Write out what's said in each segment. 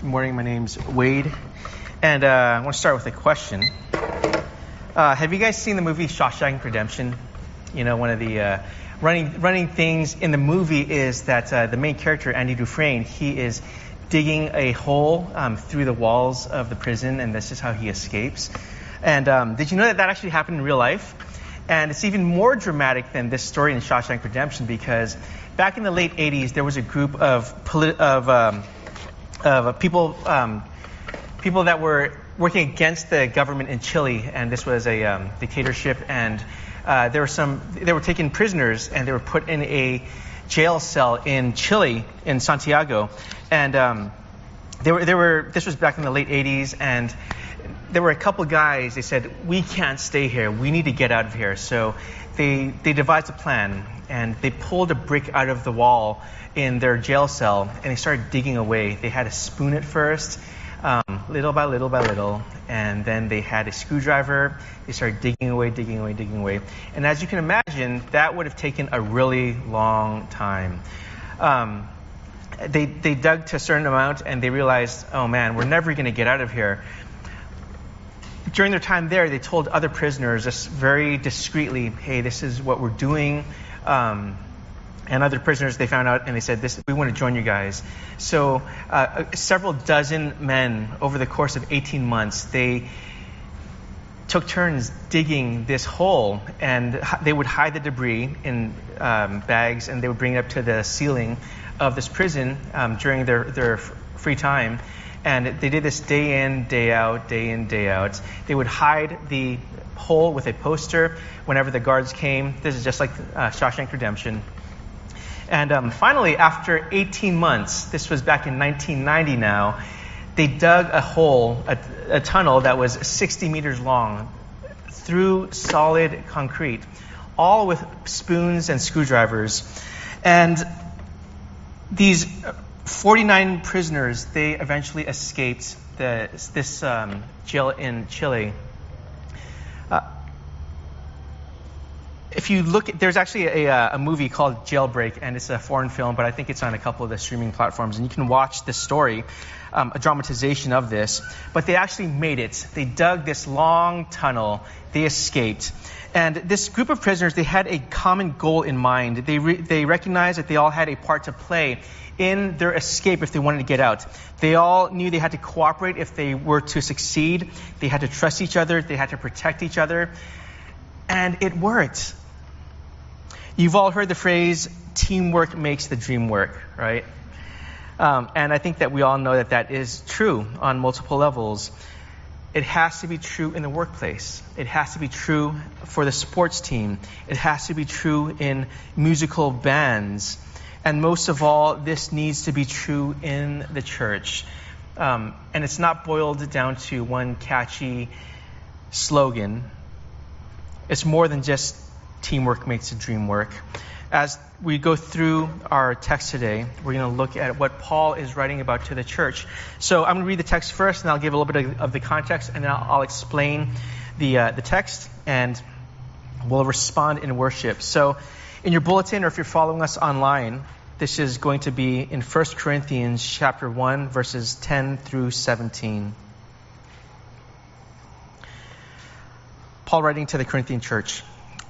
Good morning. My name's Wade, and uh, I want to start with a question. Uh, have you guys seen the movie Shawshank Redemption? You know, one of the uh, running running things in the movie is that uh, the main character Andy Dufresne he is digging a hole um, through the walls of the prison, and this is how he escapes. And um, did you know that that actually happened in real life? And it's even more dramatic than this story in Shawshank Redemption because back in the late 80s, there was a group of, polit- of um, of people um, people that were working against the government in Chile, and this was a um, dictatorship, and uh, there were some they were taken prisoners and they were put in a jail cell in Chile in Santiago, and um, they were they were this was back in the late 80s, and there were a couple guys. They said we can't stay here. We need to get out of here. So they they devised a plan, and they pulled a brick out of the wall in their jail cell and they started digging away. They had a spoon at first, um, little by little by little, and then they had a screwdriver. They started digging away, digging away, digging away. And as you can imagine, that would have taken a really long time. Um, they, they dug to a certain amount and they realized, oh man, we're never going to get out of here. During their time there, they told other prisoners just very discreetly, hey, this is what we're doing. Um, and other prisoners they found out and they said this we want to join you guys. So uh, several dozen men over the course of 18 months they took turns digging this hole and they would hide the debris in um, bags and they would bring it up to the ceiling of this prison um, during their, their free time and they did this day in day out day in day out. They would hide the hole with a poster whenever the guards came. This is just like uh, shawshank redemption. And um, finally, after 18 months, this was back in 1990 now, they dug a hole, a, a tunnel that was 60 meters long through solid concrete, all with spoons and screwdrivers. And these 49 prisoners, they eventually escaped the, this um, jail in Chile. If you look, there's actually a, a, movie called Jailbreak, and it's a foreign film, but I think it's on a couple of the streaming platforms, and you can watch this story, um, a dramatization of this. But they actually made it. They dug this long tunnel. They escaped. And this group of prisoners, they had a common goal in mind. They, re- they recognized that they all had a part to play in their escape if they wanted to get out. They all knew they had to cooperate if they were to succeed. They had to trust each other. They had to protect each other. And it worked. You've all heard the phrase, teamwork makes the dream work, right? Um, and I think that we all know that that is true on multiple levels. It has to be true in the workplace. It has to be true for the sports team. It has to be true in musical bands. And most of all, this needs to be true in the church. Um, and it's not boiled down to one catchy slogan it's more than just teamwork makes the dream work. As we go through our text today, we're going to look at what Paul is writing about to the church. So I'm going to read the text first, and I'll give a little bit of, of the context, and then I'll, I'll explain the, uh, the text, and we'll respond in worship. So in your bulletin, or if you're following us online, this is going to be in 1 Corinthians chapter 1, verses 10 through 17. Paul writing to the Corinthian church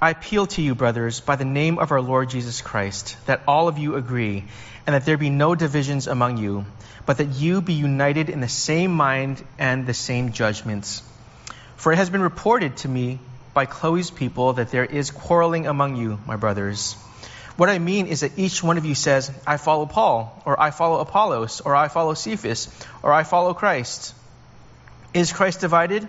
I appeal to you, brothers, by the name of our Lord Jesus Christ, that all of you agree, and that there be no divisions among you, but that you be united in the same mind and the same judgments. For it has been reported to me by Chloe's people that there is quarreling among you, my brothers. What I mean is that each one of you says, I follow Paul, or I follow Apollos, or I follow Cephas, or I follow Christ. Is Christ divided?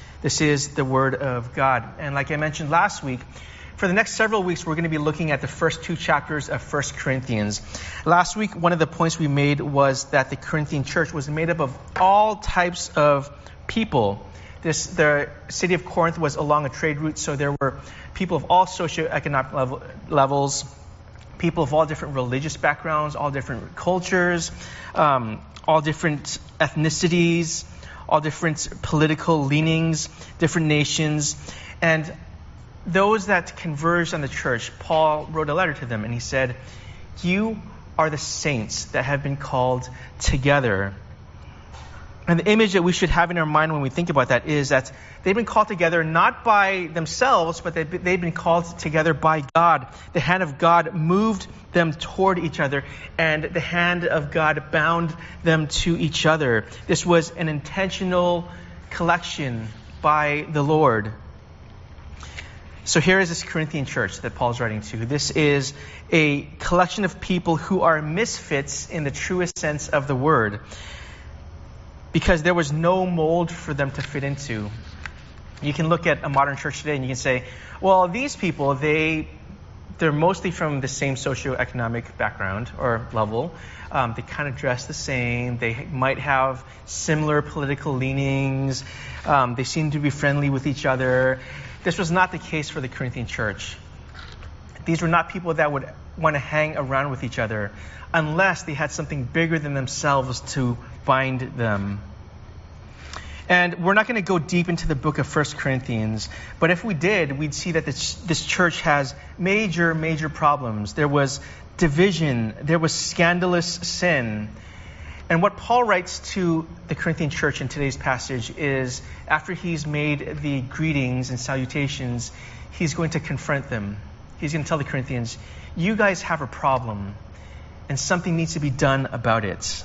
This is the Word of God. And like I mentioned last week, for the next several weeks, we're going to be looking at the first two chapters of 1 Corinthians. Last week, one of the points we made was that the Corinthian church was made up of all types of people. This, the city of Corinth was along a trade route, so there were people of all socioeconomic level, levels, people of all different religious backgrounds, all different cultures, um, all different ethnicities, all different political leanings, different nations. And those that converged on the church, Paul wrote a letter to them and he said, You are the saints that have been called together. And the image that we should have in our mind when we think about that is that they've been called together not by themselves, but they've been called together by God. The hand of God moved them toward each other, and the hand of God bound them to each other. This was an intentional collection by the Lord. So here is this Corinthian church that Paul's writing to. This is a collection of people who are misfits in the truest sense of the word because there was no mold for them to fit into. You can look at a modern church today and you can say, well, these people, they they're mostly from the same socioeconomic background or level. Um, they kind of dress the same. They might have similar political leanings. Um, they seem to be friendly with each other. This was not the case for the Corinthian church. These were not people that would want to hang around with each other unless they had something bigger than themselves to bind them. And we're not going to go deep into the book of 1 Corinthians, but if we did, we'd see that this, this church has major, major problems. There was division, there was scandalous sin. And what Paul writes to the Corinthian church in today's passage is after he's made the greetings and salutations, he's going to confront them. He's going to tell the Corinthians, You guys have a problem, and something needs to be done about it.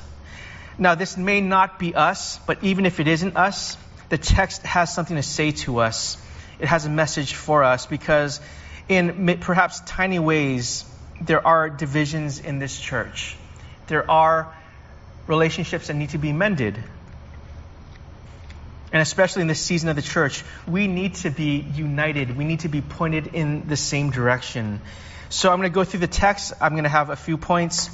Now, this may not be us, but even if it isn't us, the text has something to say to us. It has a message for us because, in perhaps tiny ways, there are divisions in this church. There are relationships that need to be mended. And especially in this season of the church, we need to be united. We need to be pointed in the same direction. So I'm going to go through the text. I'm going to have a few points.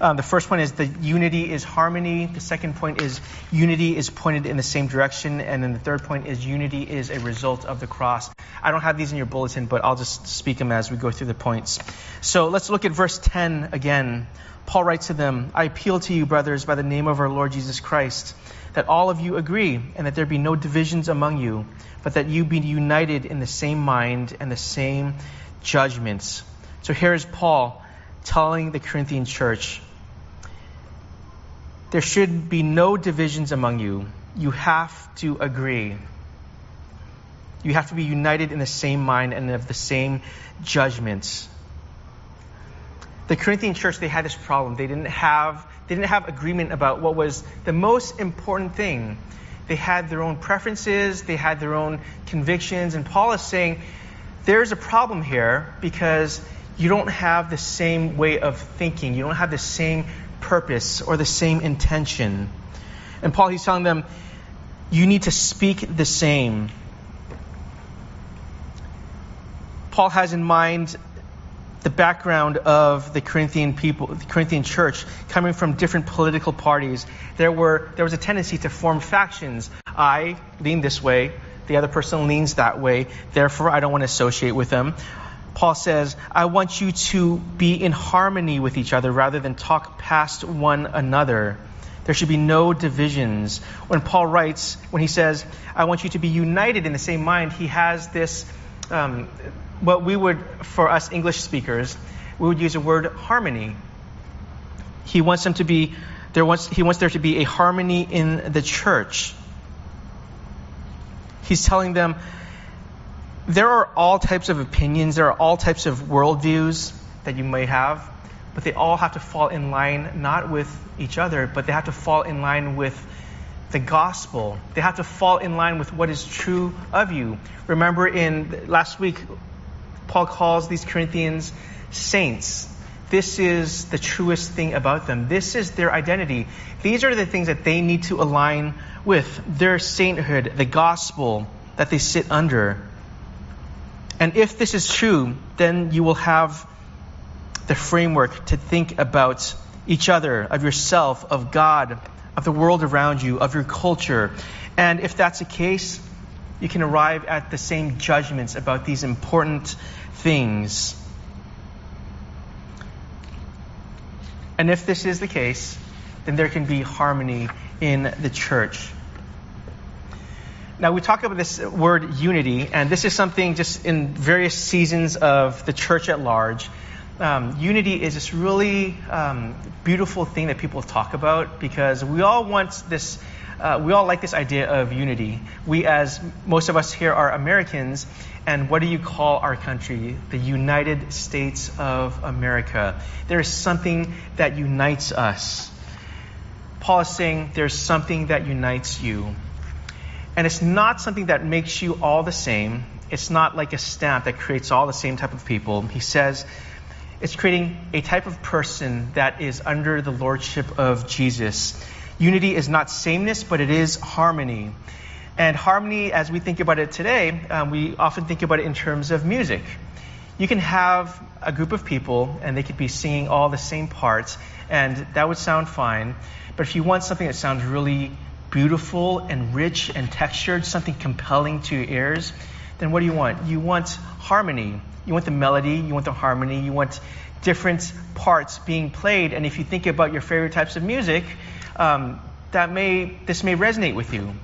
Um, the first one is the unity is harmony. The second point is unity is pointed in the same direction. And then the third point is unity is a result of the cross. I don't have these in your bulletin, but I'll just speak them as we go through the points. So let's look at verse 10 again. Paul writes to them, I appeal to you, brothers, by the name of our Lord Jesus Christ, that all of you agree, and that there be no divisions among you, but that you be united in the same mind and the same judgments. So here is Paul telling the Corinthian church there should be no divisions among you. You have to agree. You have to be united in the same mind and of the same judgments. The Corinthian church, they had this problem. They didn't have, they didn't have agreement about what was the most important thing. They had their own preferences, they had their own convictions, and Paul is saying there's a problem here because you don't have the same way of thinking. You don't have the same purpose or the same intention. And Paul, he's telling them, you need to speak the same. Paul has in mind the background of the Corinthian people, the Corinthian church, coming from different political parties. There were there was a tendency to form factions. I lean this way, the other person leans that way. Therefore, I don't want to associate with them. Paul says, I want you to be in harmony with each other rather than talk past one another. There should be no divisions. When Paul writes, when he says, I want you to be united in the same mind, he has this, um, what we would, for us English speakers, we would use a word harmony. He wants them to be, there wants, he wants there to be a harmony in the church. He's telling them, there are all types of opinions, there are all types of worldviews that you may have, but they all have to fall in line not with each other, but they have to fall in line with the gospel. They have to fall in line with what is true of you. Remember in last week, Paul calls these Corinthians saints. This is the truest thing about them. This is their identity. These are the things that they need to align with their sainthood, the gospel that they sit under. And if this is true, then you will have the framework to think about each other, of yourself, of God, of the world around you, of your culture. And if that's the case, you can arrive at the same judgments about these important things. And if this is the case, then there can be harmony in the church. Now, we talk about this word unity, and this is something just in various seasons of the church at large. Um, unity is this really um, beautiful thing that people talk about because we all want this, uh, we all like this idea of unity. We, as most of us here, are Americans, and what do you call our country? The United States of America. There is something that unites us. Paul is saying there's something that unites you. And it's not something that makes you all the same. It's not like a stamp that creates all the same type of people. He says it's creating a type of person that is under the lordship of Jesus. Unity is not sameness, but it is harmony. And harmony, as we think about it today, um, we often think about it in terms of music. You can have a group of people and they could be singing all the same parts, and that would sound fine. But if you want something that sounds really beautiful and rich and textured, something compelling to your ears, then what do you want? You want harmony. You want the melody, you want the harmony, you want different parts being played. And if you think about your favorite types of music, um, that may this may resonate with you.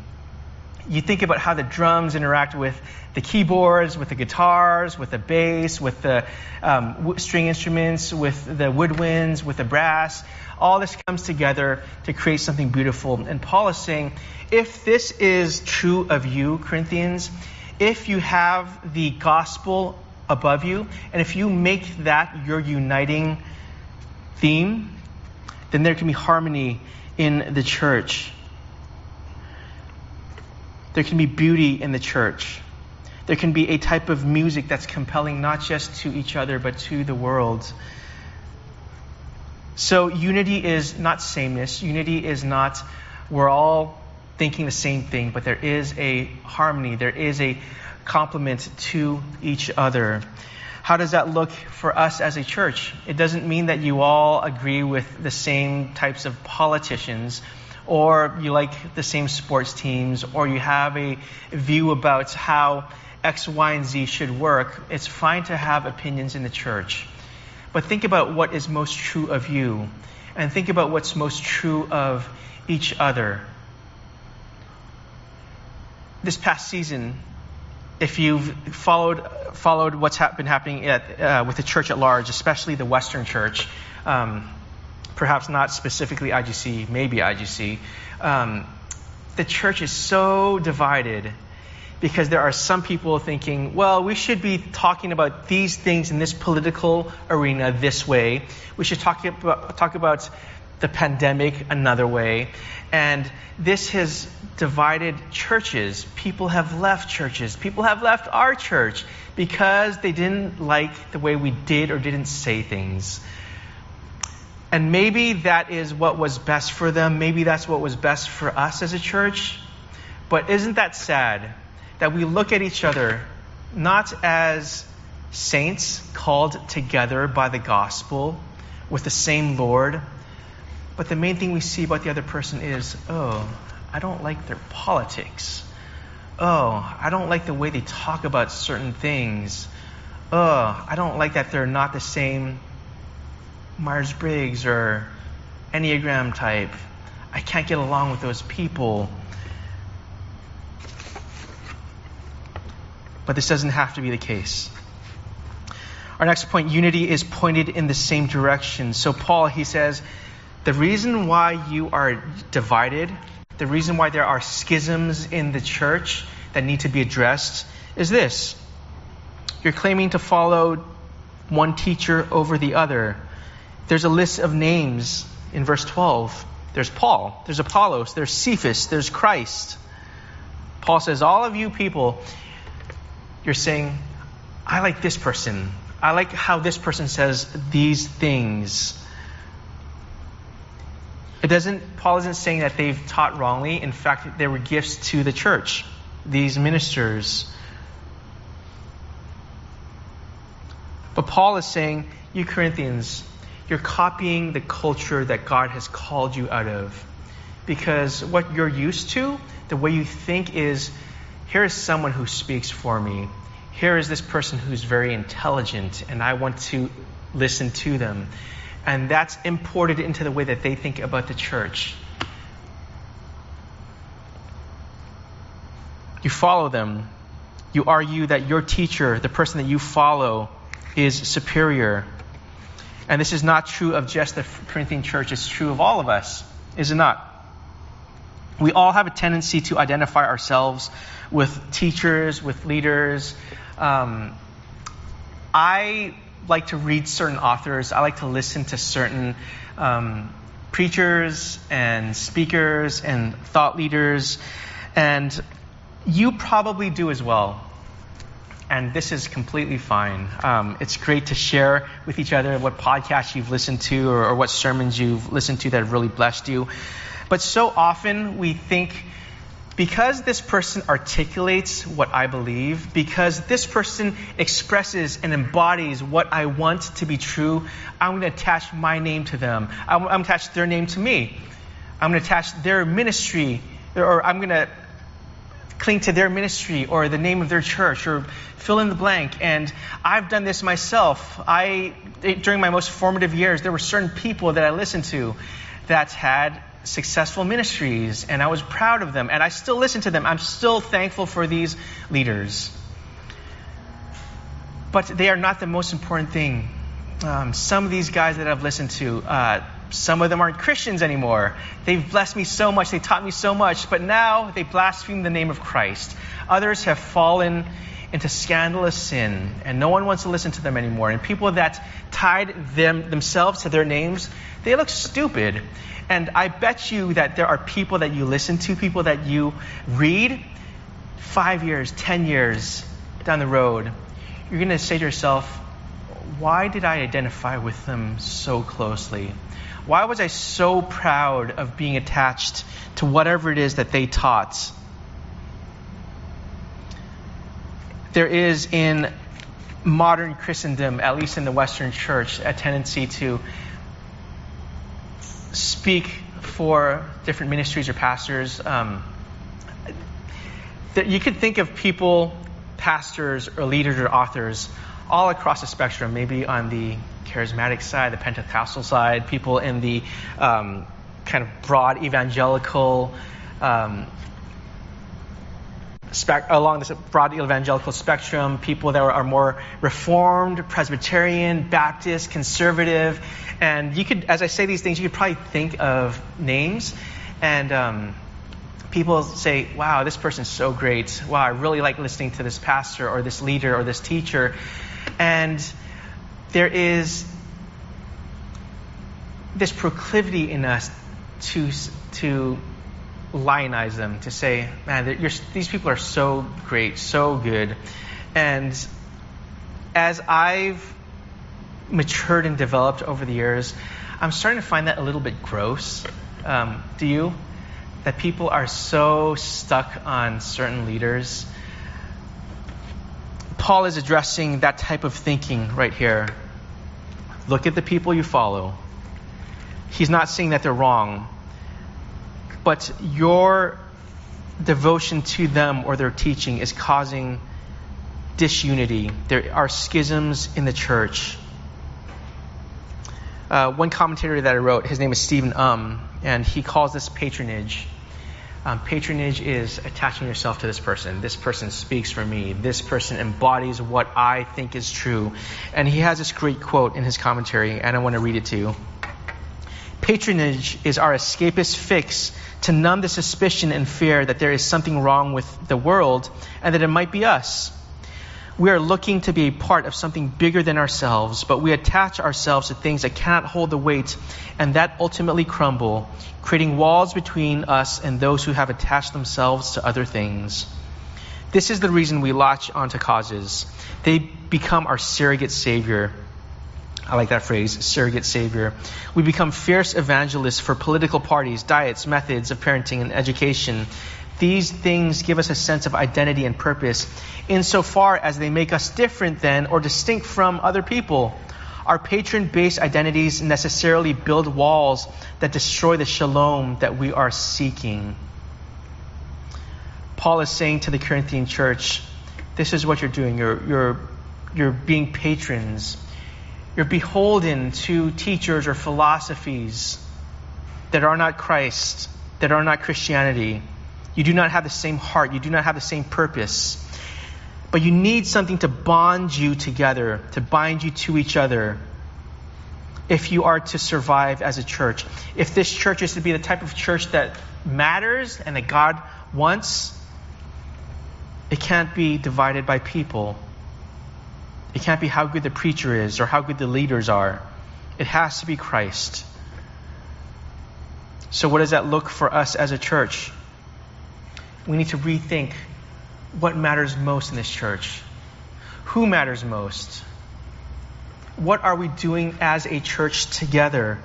You think about how the drums interact with the keyboards, with the guitars, with the bass, with the um, string instruments, with the woodwinds, with the brass all this comes together to create something beautiful. And Paul is saying, if this is true of you, Corinthians, if you have the gospel above you, and if you make that your uniting theme, then there can be harmony in the church. There can be beauty in the church. There can be a type of music that's compelling not just to each other, but to the world. So unity is not sameness. Unity is not we're all thinking the same thing, but there is a harmony. There is a complement to each other. How does that look for us as a church? It doesn't mean that you all agree with the same types of politicians or you like the same sports teams or you have a view about how X, Y, and Z should work. It's fine to have opinions in the church. But think about what is most true of you, and think about what's most true of each other. This past season, if you've followed followed what's ha- been happening at, uh, with the church at large, especially the Western Church, um, perhaps not specifically IGC, maybe IGC, um, the church is so divided because there are some people thinking, well, we should be talking about these things in this political arena this way. We should talk about, talk about the pandemic another way. And this has divided churches. People have left churches. People have left our church because they didn't like the way we did or didn't say things. And maybe that is what was best for them. Maybe that's what was best for us as a church. But isn't that sad that we look at each other not as saints called together by the gospel with the same Lord, but the main thing we see about the other person is, oh, I don't like their politics. Oh, I don't like the way they talk about certain things. Oh, I don't like that they're not the same Myers Briggs or Enneagram type. I can't get along with those people. But this doesn't have to be the case. Our next point unity is pointed in the same direction. So, Paul, he says, the reason why you are divided, the reason why there are schisms in the church that need to be addressed is this you're claiming to follow one teacher over the other. There's a list of names in verse 12. There's Paul, there's Apollos, there's Cephas, there's Christ. Paul says, All of you people, you're saying, I like this person. I like how this person says these things. It doesn't, Paul isn't saying that they've taught wrongly. In fact, they were gifts to the church, these ministers. But Paul is saying, you Corinthians, you're copying the culture that God has called you out of. Because what you're used to, the way you think is, here is someone who speaks for me. Here is this person who's very intelligent, and I want to listen to them. And that's imported into the way that they think about the church. You follow them. You argue that your teacher, the person that you follow, is superior. And this is not true of just the Corinthian church, it's true of all of us, is it not? We all have a tendency to identify ourselves with teachers, with leaders. Um, I like to read certain authors. I like to listen to certain um, preachers and speakers and thought leaders. And you probably do as well. And this is completely fine. Um, it's great to share with each other what podcasts you've listened to or, or what sermons you've listened to that have really blessed you. But so often we think because this person articulates what I believe, because this person expresses and embodies what I want to be true, I'm going to attach my name to them. I'm, going to attach their name to me. I'm going to attach their ministry, or I'm going to cling to their ministry or the name of their church or fill in the blank. And I've done this myself. I, during my most formative years, there were certain people that I listened to that had successful ministries, and I was proud of them, and I still listen to them. I'm still thankful for these leaders. But they are not the most important thing. Um, some of these guys that I've listened to, uh, some of them aren't Christians anymore. They've blessed me so much, they taught me so much, but now they blaspheme the name of Christ. Others have fallen into scandalous sin, and no one wants to listen to them anymore. And people that tied them themselves to their names, they look stupid. And I bet you that there are people that you listen to, people that you read, five years, ten years down the road, you're going to say to yourself, why did I identify with them so closely? Why was I so proud of being attached to whatever it is that they taught? There is in modern Christendom, at least in the Western church, a tendency to speak for different ministries or pastors. Um, that you could think of people, pastors or leaders or authors, all across the spectrum, maybe on the charismatic side, the Pentecostal side, people in the um, kind of broad evangelical um, along this broad evangelical spectrum, people that are, are more Reformed, Presbyterian, Baptist, conservative, and you could, as I say these things, you could probably think of names, and um, people say, "Wow, this person's so great! Wow, I really like listening to this pastor or this leader or this teacher," and there is this proclivity in us to to lionize them, to say, man, these people are so great, so good. And as I've matured and developed over the years, I'm starting to find that a little bit gross. Um, do you? That people are so stuck on certain leaders. Paul is addressing that type of thinking right here. Look at the people you follow. He's not saying that they're wrong but your devotion to them or their teaching is causing disunity. There are schisms in the church. Uh, one commentator that I wrote, his name is Stephen Um, and he calls this patronage. Um, patronage is attaching yourself to this person. This person speaks for me. This person embodies what I think is true. And he has this great quote in his commentary, and I want to read it to you. Patronage is our escapist fix to numb the suspicion and fear that there is something wrong with the world and that it might be us. We are looking to be a part of something bigger than ourselves, but we attach ourselves to things that cannot hold the weight and that ultimately crumble, creating walls between us and those who have attached themselves to other things. This is the reason we latch onto causes. They become our surrogate savior I like that phrase, surrogate savior. We become fierce evangelists for political parties, diets, methods of parenting and education, These things give us a sense of identity and purpose insofar as they make us different than or distinct from other people. Our patron based identities necessarily build walls that destroy the shalom that we are seeking. Paul is saying to the Corinthian church, this is what you're doing. You're, you're, you're being patrons. You're beholden to teachers or philosophies that are not Christ, that are not Christianity. You do not have the same heart. You do not have the same purpose. But you need something to bond you together, to bind you to each other, if you are to survive as a church. If this church is to be the type of church that matters and that God wants, it can't be divided by people. It can't be how good the preacher is or how good the leaders are. It has to be Christ. So, what does that look for us as a church? We need to rethink what matters most in this church. Who matters most? What are we doing as a church together?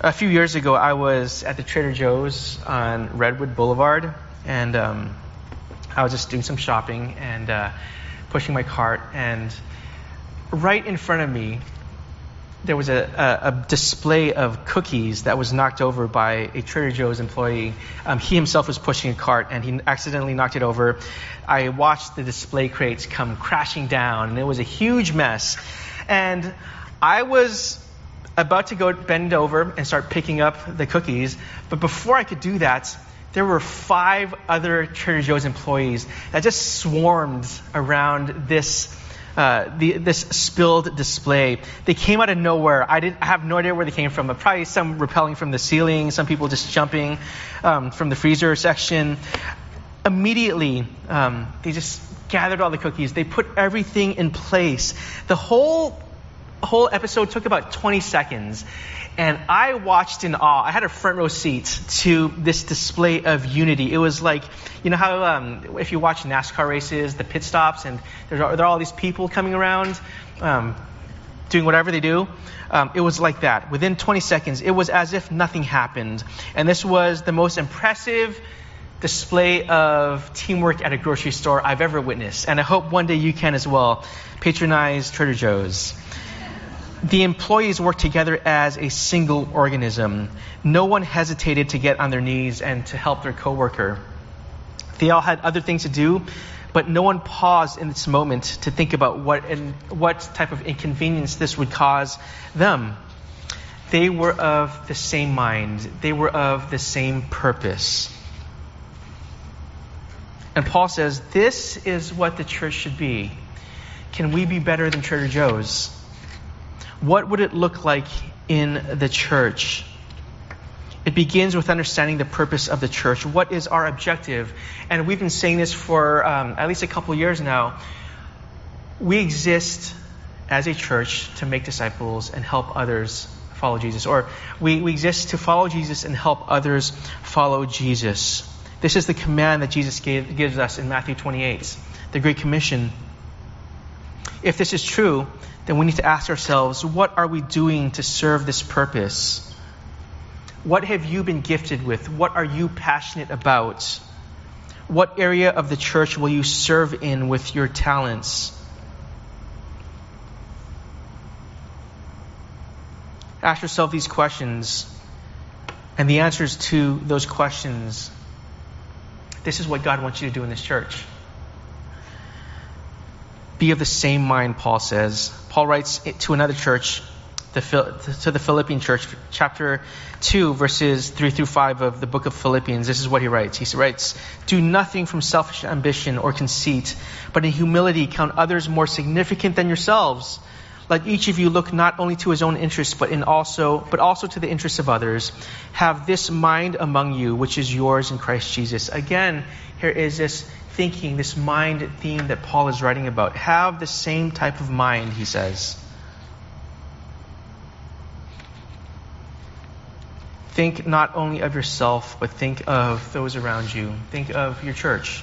A few years ago, I was at the Trader Joe's on Redwood Boulevard, and um, I was just doing some shopping and uh, pushing my cart. And right in front of me, there was a, a, a, display of cookies that was knocked over by a Trader Joe's employee. Um, he himself was pushing a cart and he accidentally knocked it over. I watched the display crates come crashing down and it was a huge mess. And I was about to go bend over and start picking up the cookies, but before I could do that, there were five other Trader Joe's employees that just swarmed around this uh, the, this spilled display. They came out of nowhere. I, didn't, I have no idea where they came from. Probably some repelling from the ceiling, some people just jumping um, from the freezer section. Immediately, um, they just gathered all the cookies. They put everything in place. The whole whole episode took about 20 seconds. And I watched in awe. I had a front row seat to this display of unity. It was like, you know how um, if you watch NASCAR races, the pit stops, and there are all these people coming around um, doing whatever they do? Um, it was like that. Within 20 seconds, it was as if nothing happened. And this was the most impressive display of teamwork at a grocery store I've ever witnessed. And I hope one day you can as well. Patronize Trader Joe's the employees worked together as a single organism. No one hesitated to get on their knees and to help their coworker. They all had other things to do, but no one paused in this moment to think about what and what type of inconvenience this would cause them. They were of the same mind. They were of the same purpose. And Paul says, this is what the church should be. Can we be better than Trader Joe's? What would it look like in the church? It begins with understanding the purpose of the church. What is our objective? And we've been saying this for um, at least a couple years now. We exist as a church to make disciples and help others follow Jesus. Or we, we exist to follow Jesus and help others follow Jesus. This is the command that Jesus gave, gives us in Matthew 28, the Great Commission. If this is true, then we need to ask ourselves what are we doing to serve this purpose? What have you been gifted with? What are you passionate about? What area of the church will you serve in with your talents? Ask yourself these questions, and the answers to those questions. This is what God wants you to do in this church. Be of the same mind, Paul says. Paul writes to another church, to the Philippian church, chapter 2, verses 3 through 5 of the book of Philippians. This is what he writes. He writes, Do nothing from selfish ambition or conceit, but in humility count others more significant than yourselves. Let each of you look not only to his own interests, but in also, but also to the interests of others. Have this mind among you, which is yours in Christ Jesus. Again, here is this thinking, this mind theme that Paul is writing about. Have the same type of mind, he says. Think not only of yourself, but think of those around you. Think of your church,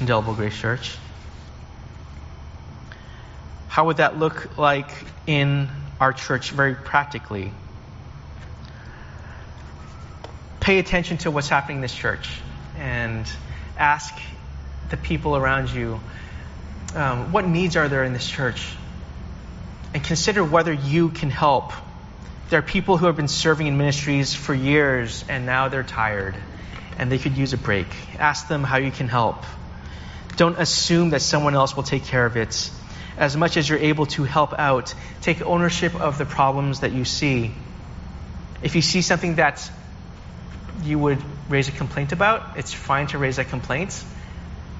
Indelible Grace Church. How would that look like in our church very practically? pay attention to what's happening in this church and ask the people around you um, what needs are there in this church and consider whether you can help. There are people who have been serving in ministries for years and now they're tired and they could use a break. Ask them how you can help. Don't assume that someone else will take care of it. As much as you're able to help out, take ownership of the problems that you see. If you see something that you would raise a complaint about, it's fine to raise that complaint,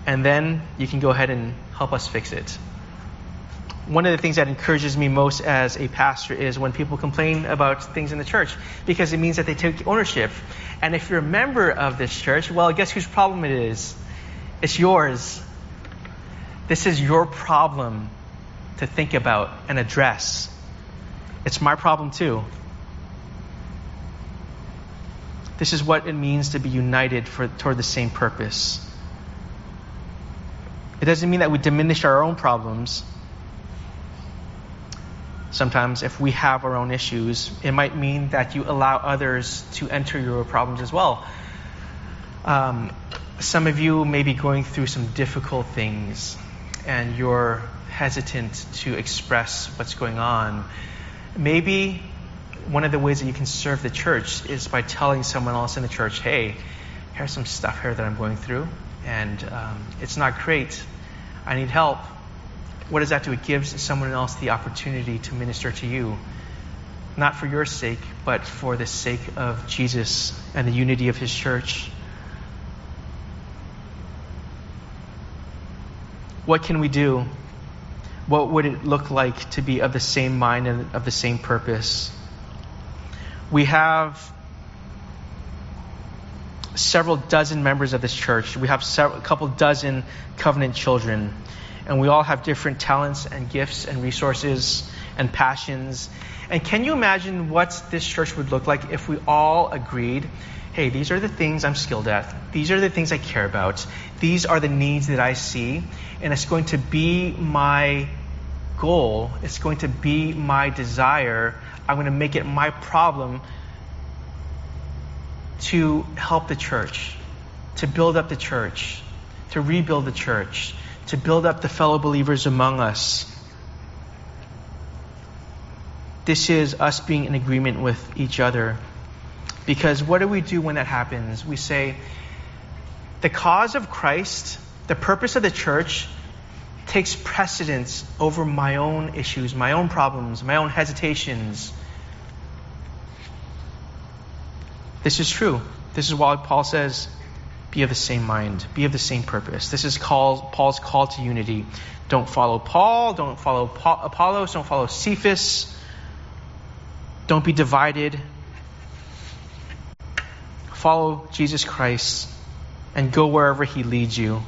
and then you can go ahead and help us fix it. One of the things that encourages me most as a pastor is when people complain about things in the church because it means that they take ownership. And if you're a member of this church, well, guess whose problem it is? It's yours. This is your problem to think about and address. It's my problem too. This is what it means to be united for, toward the same purpose. It doesn't mean that we diminish our own problems. Sometimes, if we have our own issues, it might mean that you allow others to enter your problems as well. Um, some of you may be going through some difficult things and you're hesitant to express what's going on. Maybe one of the ways that you can serve the church is by telling someone else in the church, hey, here's some stuff here that I'm going through, and um, it's not great. I need help. What does that do? It gives someone else the opportunity to minister to you, not for your sake, but for the sake of Jesus and the unity of his church. What can we do? What would it look like to be of the same mind and of the same purpose? we have several dozen members of this church. We have several, a couple dozen covenant children. And we all have different talents and gifts and resources and passions. And can you imagine what this church would look like if we all agreed hey, these are the things I'm skilled at. These are the things I care about. These are the needs that I see. And it's going to be my goal, it's going to be my desire I'm going to make it my problem to help the church, to build up the church, to rebuild the church, to build up the fellow believers among us. This is us being in agreement with each other. Because what do we do when that happens? We say, the cause of Christ, the purpose of the church, takes precedence over my own issues, my own problems, my own hesitations. This is true. This is why Paul says, be of the same mind, be of the same purpose. This is called, Paul's call to unity. Don't follow Paul, don't follow Apollos, don't follow Cephas. Don't be divided. Follow Jesus Christ and go wherever he leads you.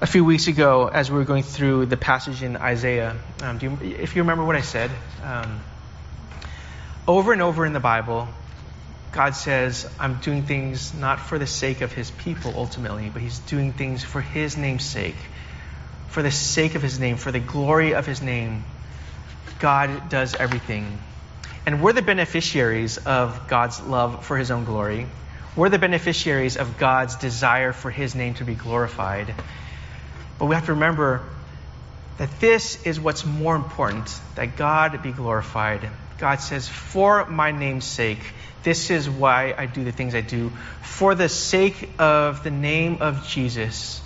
a few weeks ago as we were going through the passage in Isaiah. Um, you, if you remember what I said, um, over and over in the Bible, God says, I'm doing things not for the sake of his people ultimately, but he's doing things for his name's sake. For the sake of his name, for the glory of his name, God does everything. And we're the beneficiaries of God's love for his own glory. We're the beneficiaries of God's desire for his name to be glorified. But we have to remember that this is what's more important that God be glorified. God says, For my name's sake, this is why I do the things I do. For the sake of the name of Jesus,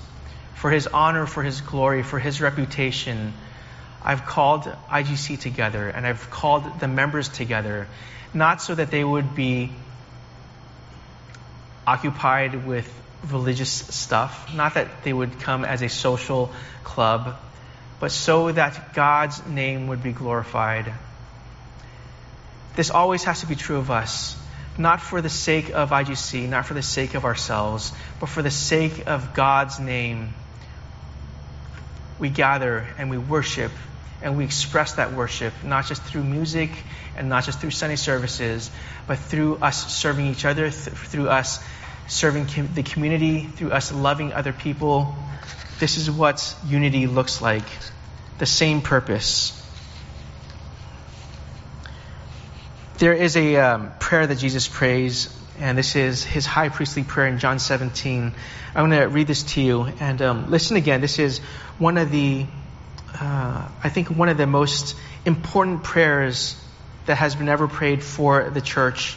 for his honor, for his glory, for his reputation, I've called IGC together and I've called the members together, not so that they would be occupied with religious stuff, not that they would come as a social club, but so that God's name would be glorified. This always has to be true of us, not for the sake of IGC, not for the sake of ourselves, but for the sake of God's name. We gather and we worship and we express that worship not just through music and not just through Sunday services, but through us serving each other, th- through us serving com- the community, through us loving other people. This is what unity looks like the same purpose. There is a um, prayer that Jesus prays, and this is his high priestly prayer in John 17. I'm going to read this to you, and um, listen again. This is one of the, uh, I think, one of the most important prayers that has been ever prayed for the church.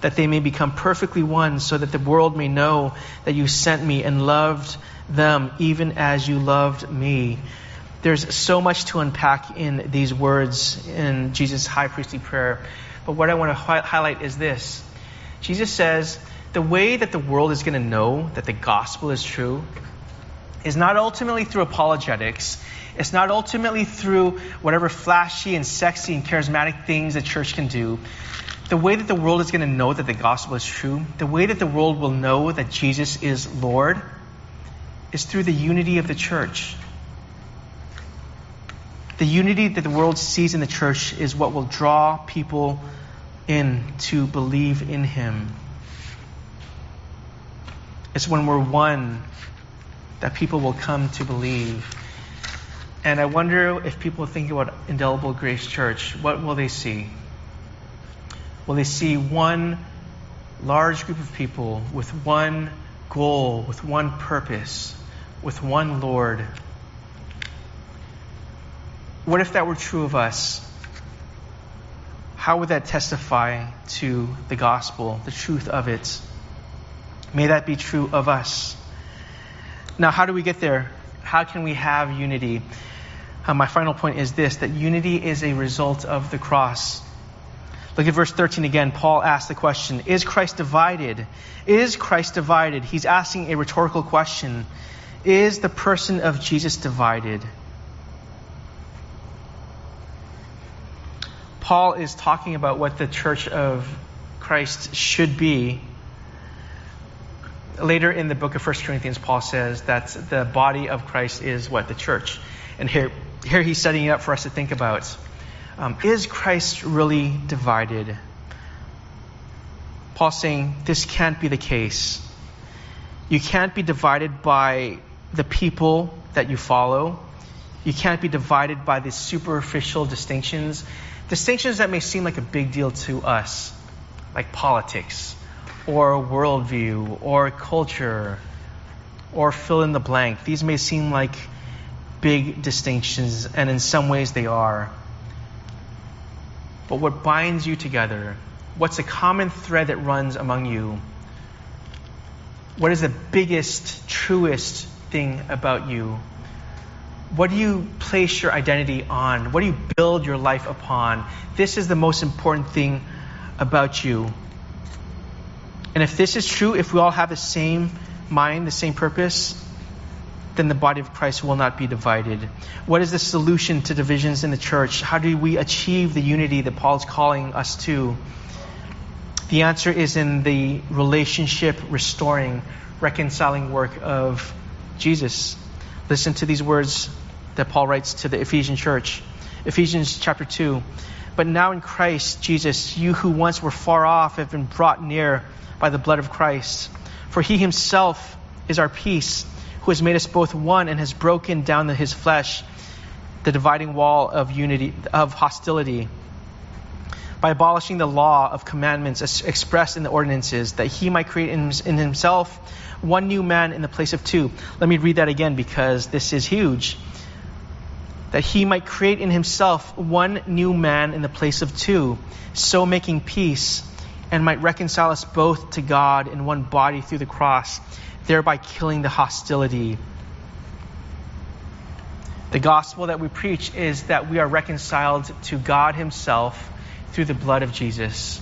that they may become perfectly one, so that the world may know that you sent me and loved them even as you loved me. There's so much to unpack in these words in Jesus' high priestly prayer. But what I want to hi- highlight is this Jesus says, the way that the world is going to know that the gospel is true is not ultimately through apologetics. It's not ultimately through whatever flashy and sexy and charismatic things the church can do the way that the world is going to know that the gospel is true, the way that the world will know that Jesus is Lord, is through the unity of the church. The unity that the world sees in the church is what will draw people in to believe in Him. It's when we're one that people will come to believe. And I wonder if people think about Indelible Grace Church, what will they see? Will they see one large group of people with one goal, with one purpose, with one Lord. What if that were true of us? How would that testify to the gospel, the truth of it? May that be true of us. Now, how do we get there? How can we have unity? Uh, my final point is this that unity is a result of the cross. Look at verse 13 again. Paul asks the question Is Christ divided? Is Christ divided? He's asking a rhetorical question. Is the person of Jesus divided? Paul is talking about what the church of Christ should be. Later in the book of 1 Corinthians, Paul says that the body of Christ is what? The church. And here, here he's setting it up for us to think about. Um, is Christ really divided? Paul's saying this can't be the case. You can't be divided by the people that you follow. You can't be divided by these superficial distinctions. Distinctions that may seem like a big deal to us, like politics, or worldview, or culture, or fill in the blank. These may seem like big distinctions, and in some ways they are. But what binds you together? What's the common thread that runs among you? What is the biggest, truest thing about you? What do you place your identity on? What do you build your life upon? This is the most important thing about you. And if this is true, if we all have the same mind, the same purpose, then the body of Christ will not be divided. What is the solution to divisions in the church? How do we achieve the unity that Paul is calling us to? The answer is in the relationship restoring, reconciling work of Jesus. Listen to these words that Paul writes to the Ephesian church. Ephesians chapter 2. But now in Christ Jesus, you who once were far off have been brought near by the blood of Christ. For he himself is our peace who has made us both one and has broken down the, his flesh the dividing wall of unity of hostility by abolishing the law of commandments expressed in the ordinances that he might create in, in himself one new man in the place of two. Let me read that again because this is huge. That he might create in himself one new man in the place of two so making peace and might reconcile us both to God in one body through the cross thereby killing the hostility. The gospel that we preach is that we are reconciled to God Himself through the blood of Jesus.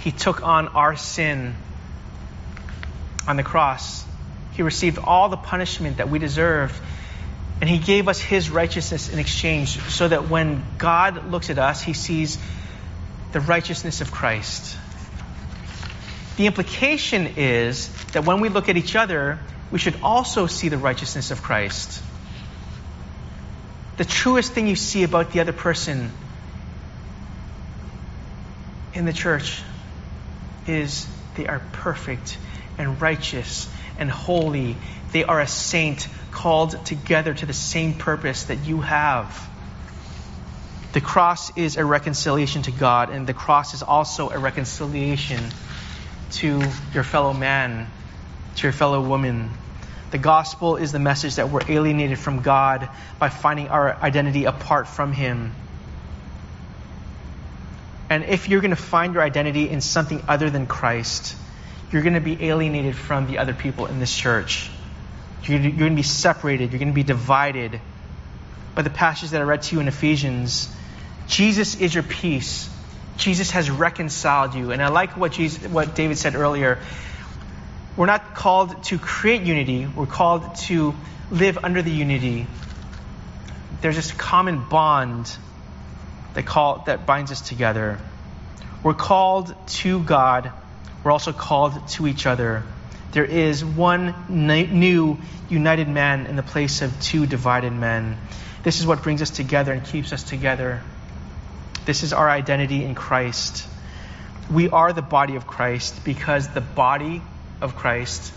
He took on our sin on the cross. He received all the punishment that we deserved. And He gave us His righteousness in exchange so that when God looks at us, He sees the righteousness of Christ. The implication is that when we look at each other, we should also see the righteousness of Christ. The truest thing you see about the other person in the church is they are perfect and righteous and holy. They are a saint called together to the same purpose that you have. The cross is a reconciliation to God, and the cross is also a reconciliation to your fellow man, to your fellow woman. The gospel is the message that we're alienated from God by finding our identity apart from Him. And if you're going to find your identity in something other than Christ, you're going to be alienated from the other people in this church. You're going to be separated. You're going to be divided. By the passage that I read to you in Ephesians, Jesus is your peace. Jesus has reconciled you. And I like what, Jesus, what David said earlier. We're not called to create unity, we're called to live under the unity. There's this common bond that, call, that binds us together. We're called to God, we're also called to each other. There is one new united man in the place of two divided men. This is what brings us together and keeps us together. This is our identity in Christ. We are the body of Christ because the body of Christ,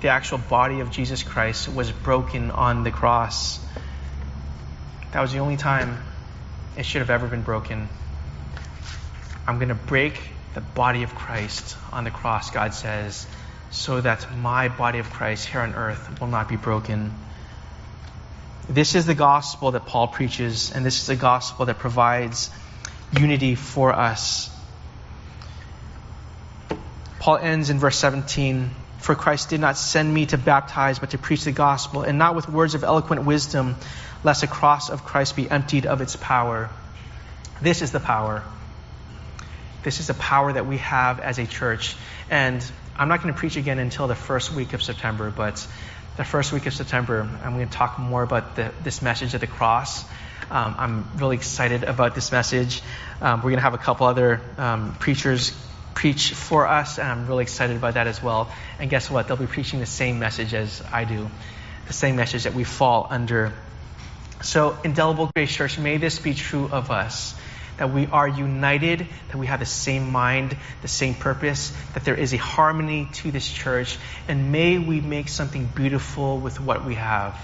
the actual body of Jesus Christ, was broken on the cross. That was the only time it should have ever been broken. I'm going to break the body of Christ on the cross, God says, so that my body of Christ here on earth will not be broken. This is the gospel that Paul preaches, and this is the gospel that provides unity for us. Paul ends in verse 17 For Christ did not send me to baptize, but to preach the gospel, and not with words of eloquent wisdom, lest the cross of Christ be emptied of its power. This is the power. This is the power that we have as a church. And I'm not going to preach again until the first week of September, but the first week of September, I'm going to talk more about the, this message of the cross. Um, I'm really excited about this message. Um, we're going to have a couple other um, preachers preach for us, and I'm really excited about that as well. And guess what? They'll be preaching the same message as I do, the same message that we fall under. So, Indelible Grace Church, may this be true of us that we are united, that we have the same mind, the same purpose, that there is a harmony to this church, and may we make something beautiful with what we have.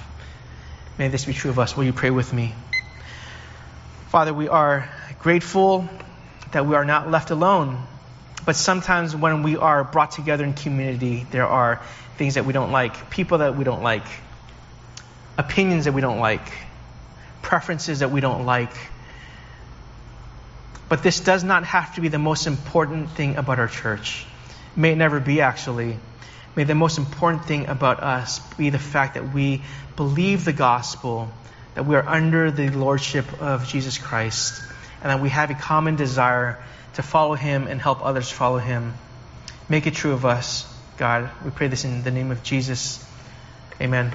May this be true of us. Will you pray with me? Father, we are grateful that we are not left alone. But sometimes when we are brought together in community, there are things that we don't like, people that we don't like, opinions that we don't like, preferences that we don't like. But this does not have to be the most important thing about our church. May it never be, actually. May the most important thing about us be the fact that we believe the gospel that we are under the lordship of Jesus Christ and that we have a common desire to follow him and help others follow him. Make it true of us, God. We pray this in the name of Jesus. Amen.